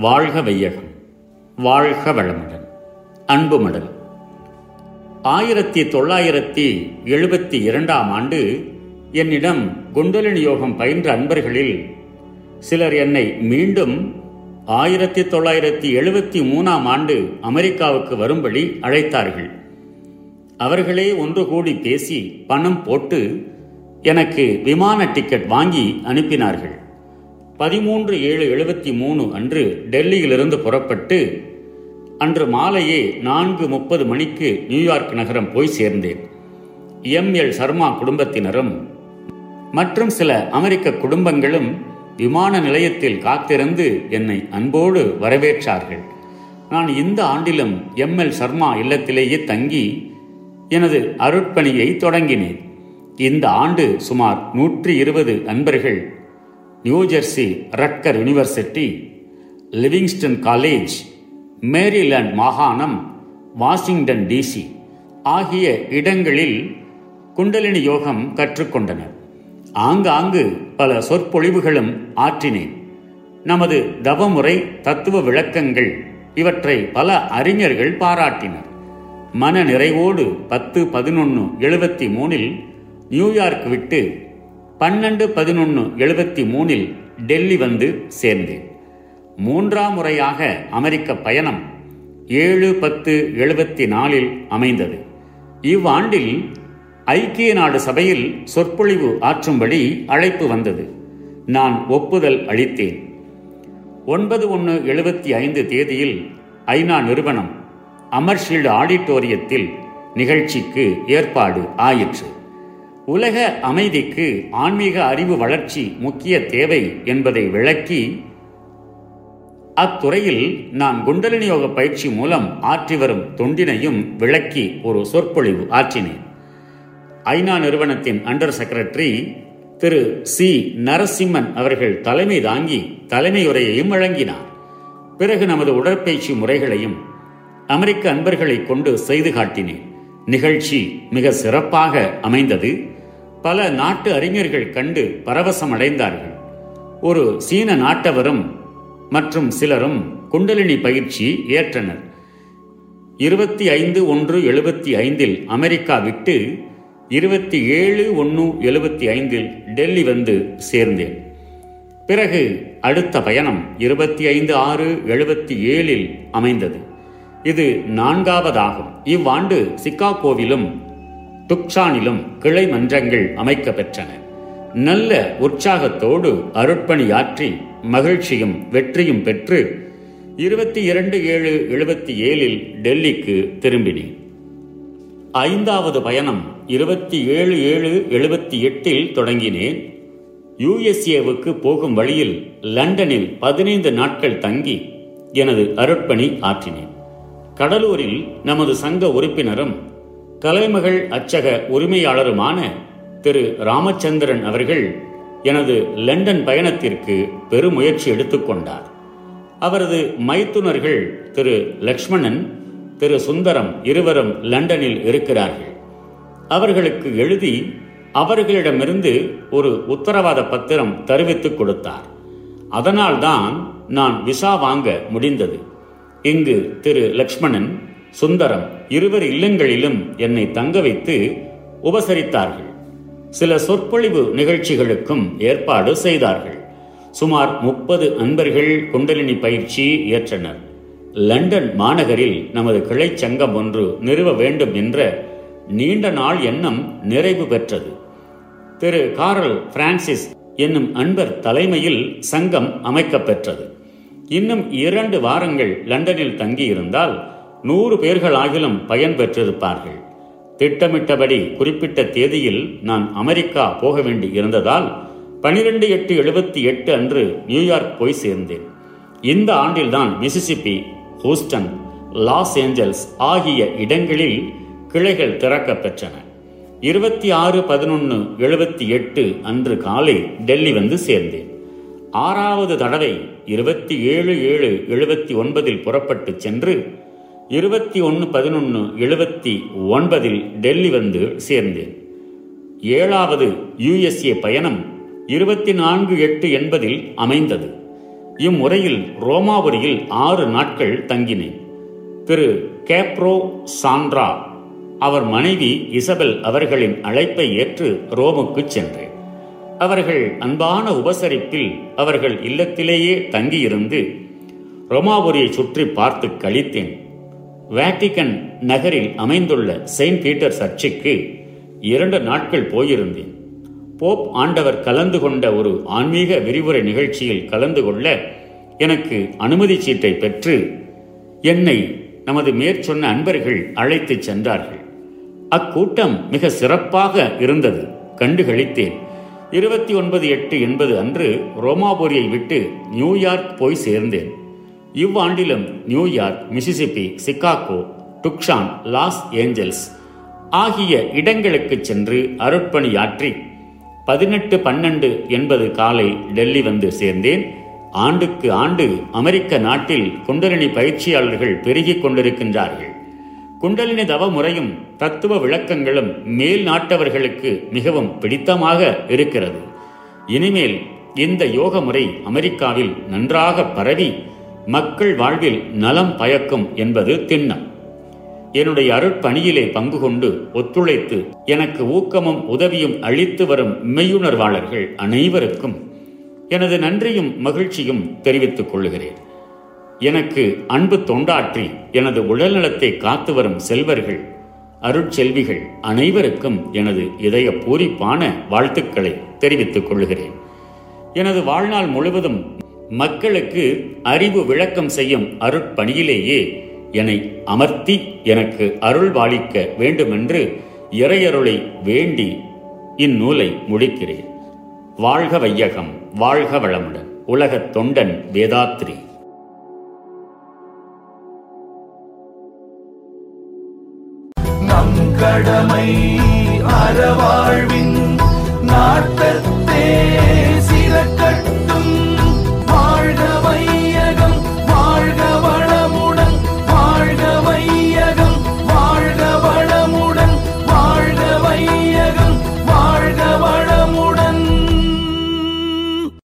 வாழ்க வையகம் வாழ்க வளமுடன் அன்பு மடல். ஆயிரத்தி தொள்ளாயிரத்தி எழுபத்தி இரண்டாம் ஆண்டு என்னிடம் குண்டலினி யோகம் பயின்ற அன்பர்களில் சிலர் என்னை மீண்டும் ஆயிரத்தி தொள்ளாயிரத்தி எழுபத்தி மூணாம் ஆண்டு அமெரிக்காவுக்கு வரும்படி அழைத்தார்கள். அவர்களே ஒன்று கூடி பேசி பணம் போட்டு எனக்கு விமான டிக்கெட் வாங்கி அனுப்பினார்கள். பதிமூன்று ஏழு எழுபத்தி மூணு அன்று டெல்லியிலிருந்து புறப்பட்டு அன்று மாலையே நான்கு முப்பது மணிக்கு நியூயார்க் நகரம் போய் சேர்ந்தேன். எம். எல். சர்மா குடும்பத்தினரும் மற்றும் சில அமெரிக்க குடும்பங்களும் விமான நிலையத்தில் காத்திருந்து என்னை அன்போடு வரவேற்றார்கள். நான் இந்த ஆண்டிலும் எம். எல். சர்மா இல்லத்திலேயே தங்கி எனது அருட்பணியை தொடங்கினேன். இந்த ஆண்டு சுமார் நூற்றி இருபது அன்பர்கள் New Jersey Rutgers university Livingston college Maryland மாகாணம் வாஷிங்டன் டிசி ஆகிய இடங்களில் குண்டலினி யோகம் கற்றுக்கொண்டனர் ஆங்காங்கு பல சொற்பொழிவுகளும் ஆற்றினேன். நமது தவமுறை தத்துவ விளக்கங்கள் இவற்றை பல அறிஞர்கள் பாராட்டினர். மன நிறைவோடு பத்து பதினொன்று எழுபத்தி மூணில் நியூயார்க் விட்டு பன்னெண்டு பதினொன்று எழுபத்தி மூணில் டெல்லி வந்து சேர்ந்தேன். மூன்றாம் முறையாக அமெரிக்க பயணம் ஏழு பத்து எழுபத்தி நாலில் அமைந்தது. இவ்வாண்டில் ஐக்கிய நாடு சபையில் சொற்பொழிவு ஆற்றும்படி அழைப்பு வந்தது. நான் ஒப்புதல் அளித்தேன். ஒன்பது ஒன்று எழுபத்தி ஐந்து தேதியில் ஐநா நிறுவனம் அமர்ஷீல்டு ஆடிட்டோரியத்தில் நிகழ்ச்சிக்கு ஏற்பாடு ஆயிற்று. உலக அமைதிக்கு ஆன்மீக அறிவு வளர்ச்சி முக்கிய தேவை என்பதை விளக்கி அத்துறையில் நான் குண்டலினி யோக பயிற்சி மூலம் ஆற்றி வரும் தொண்டினையும் விளக்கி ஒரு சொற்பொழிவு ஆற்றினேன். ஐநா நிறுவனத்தின் அண்டர் செக்ரட்டரி திரு சி. நரசிம்மன் அவர்கள் தலைமை தாங்கி தலைமையுரையையும் வழங்கினார். பிறகு நமது உடற்பயிற்சி முறைகளையும் அமெரிக்க அன்பர்களை கொண்டு செய்து காட்டினேன். நிகழ்ச்சி மிக சிறப்பாக அமைந்தது. பல நாட்டு அறிஞர்கள் கண்டு பரவசம் அடைந்தார்கள் ஒரு சீன நாட்டவரும் மற்றும் சிலரும் குண்டலினி பயிற்சி ஏற்றனர். இருபத்தி ஐந்து ஒன்று எழுபத்தி ஐந்தில் அமெரிக்கா விட்டு இருபத்தி ஏழு ஒன்று எழுபத்தி ஐந்தில் டெல்லி வந்து சேர்ந்தேன். பிறகு அடுத்த பயணம் இருபத்தி ஐந்து ஆறு எழுபத்தி ஏழில் அமைந்தது. இது நான்காவதாகும். இவ்வாண்டு சிக்காகோவிலும் துக்ஷானிலும் கிளை மன்றங்கள் அமைக்க பெற்றன நல்ல உற்சாகத்தோடு அருட்பணியாற்றி மகிழ்ச்சியும் வெற்றியும் பெற்று இருபத்தி இரண்டு ஏழு எழுபத்தி ஏழில் டெல்லிக்கு திரும்பினேன். ஐந்தாவது பயணம் இருபத்தி ஏழு ஏழு எழுபத்தி எட்டில் தொடங்கினேன். யுஎஸ்ஏவுக்கு போகும் வழியில் லண்டனில் பதினைந்து நாட்கள் தங்கி எனது அருட்பணி ஆற்றினேன். கடலூரில் நமது சங்க உறுப்பினரும் கலைமகள் அச்சக உரிமையாளருமான திரு ராமச்சந்திரன் அவர்கள் எனது லண்டன் பயணத்திற்கு பெருமுயற்சி எடுத்துக்கொண்டார் அவரது மைத்துனர்கள் திரு லக்ஷ்மணன் திரு சுந்தரம் இருவரும் லண்டனில் இருக்கிறார்கள். அவர்களுக்கு எழுதி அவர்களிடமிருந்து ஒரு உத்தரவாத பத்திரம் தெரிவித்துக் கொடுத்தார். அதனால்தான் நான் விசா வாங்க முடிந்தது. இங்கு திரு லக்ஷ்மணன் சுந்தரம் இருவர் இல்லங்களிலும் என்னை தங்க வைத்து உபசரித்தார்கள். சில சொற்பொழிவு நிகழ்ச்சிகளுக்கும் ஏற்பாடு செய்தார்கள். சுமார் முப்பது அன்பர்கள் குண்டலினி பயிற்சி ஏற்றனர். லண்டன் மாநகரில் நமது கிளை சங்கம் ஒன்று நிறுவ வேண்டும் என்ற நீண்ட நாள் எண்ணம் நிறைவு பெற்றது. திரு காரல் பிரான்சிஸ் என்னும் அன்பர் தலைமையில் சங்கம் அமைக்கப்பெற்றது. இன்னும் இரண்டு வாரங்கள் லண்டனில் தங்கியிருந்தால் நூறு பேர்களாகிலும் பயன் பெற்றிருப்பார்கள். திட்டமிட்டபடி குறிப்பிட்ட தேதியில் நான் அமெரிக்கா போக வேண்டி இருந்ததால் பனிரெண்டு எட்டு எழுபத்தி எட்டு அன்று நியூயார்க் போய் சேர்ந்தேன். இந்த ஆண்டில்தான் மிசிசிப்பி ஹூஸ்டன் லாஸ் ஏஞ்சல்ஸ் ஆகிய இடங்களில் கிளைகள் திறக்க பெற்றன. இருபத்தி ஆறு பதினொன்று எழுபத்தி எட்டு அன்று காலை டெல்லி வந்து சேர்ந்தேன். ஆறாவது தடவை இருபத்தி ஏழு ஏழு எழுபத்தி ஒன்பதில் புறப்பட்டு சென்று இருபத்தி ஒன்று பதினொன்று எழுபத்தி ஒன்பதில் டெல்லி வந்து சேர்ந்தேன். ஏழாவது யுஎஸ்ஏ பயணம் இருபத்தி நான்கு எட்டு எண்பதில் அமைந்தது. இம்முறையில் ரோமாபுரியில் ஆறு நாட்கள் தங்கினேன். திரு கேப்ரோ சாண்ட்ரா அவர் மனைவி இசபெல் அவர்களின் அழைப்பை ஏற்று ரோமுக்கு சென்றேன். அவர்கள் அன்பான உபசரிப்பில் அவர்கள் இல்லத்திலேயே தங்கியிருந்து ரோமாபுரியை சுற்றி பார்த்து கழித்தேன். வேட்டிகன் நகரில் அமைந்துள்ள செயின்ட் பீட்டர் சர்ச்சுக்கு இரண்டு நாட்கள் போயிருந்தேன். போப் ஆண்டவர் கலந்து கொண்ட ஒரு ஆன்மீக விரிவுரை நிகழ்ச்சியில் கலந்து கொள்ள எனக்கு அனுமதி சீட்டை பெற்று என்னை நமது மேற்சொன்ன அன்பர்கள் அழைத்துச் சென்றார்கள். அக்கூட்டம் மிக சிறப்பாக இருந்தது. கண்டுகளித்தேன். இருபத்தி ஒன்பது எட்டு என்பது அன்று ரோமாபுரியை விட்டு நியூயார்க் போய் சேர்ந்தேன். இவ்வாண்டிலும் New York Mississippi Chicago Tucson Los Angeles ஆகிய இடங்களுக்கு சென்று அருட்பணியாற்றி பதினெட்டு பன்னெண்டு என்பது காலை டெல்லி வந்து சேர்ந்தேன். ஆண்டுக்கு ஆண்டு அமெரிக்க நாட்டில் குண்டலினி பயிற்சியாளர்கள் பெருகிக் கொண்டிருக்கின்றார்கள். குண்டலினி தவ முறையும் தத்துவ விளக்கங்களும் மேல் நாட்டவர்களுக்கு மிகவும் பிடித்தமாக இருக்கிறது. இனிமேல் இந்த யோக முறை அமெரிக்காவில் நன்றாக பரவி மக்கள் வாழ்வில் நலம் பயக்கும் என்பது திண்ணம். என்னுடைய அருட்பணியிலே பங்கு கொண்டு ஒத்துழைத்து எனக்கு ஊக்கமும் உதவியும் அளித்து வரும் மெய்யுணர்வாளர்கள் அனைவருக்கும் எனது நன்றியும் மகிழ்ச்சியும் தெரிவித்துக் கொள்கிறேன் எனக்கு அன்பு தொண்டாற்றி எனது உடல்நலத்தை காத்து வரும் செல்வர்கள் அருட்செல்விகள் அனைவருக்கும் எனது இதய பூரிப்பான வாழ்த்துக்களை தெரிவித்துக் கொள்கிறேன் எனது வாழ்நாள் முழுவதும் மக்களுக்கு அறிவு விளக்கம் செய்யும் அருட்பணியிலேயே என்னை அமர்த்தி எனக்கு அருள் வாளிக்க வேண்டுமென்று இறையருளை வேண்டி இந்நூலை முடிக்கிறேன். வாழ்க வையகம் வாழ்க வளமுடன். உலகத் தொண்டன் வேதாத்ரி. கடமை அறவாழ்வின் நாட்டத்தே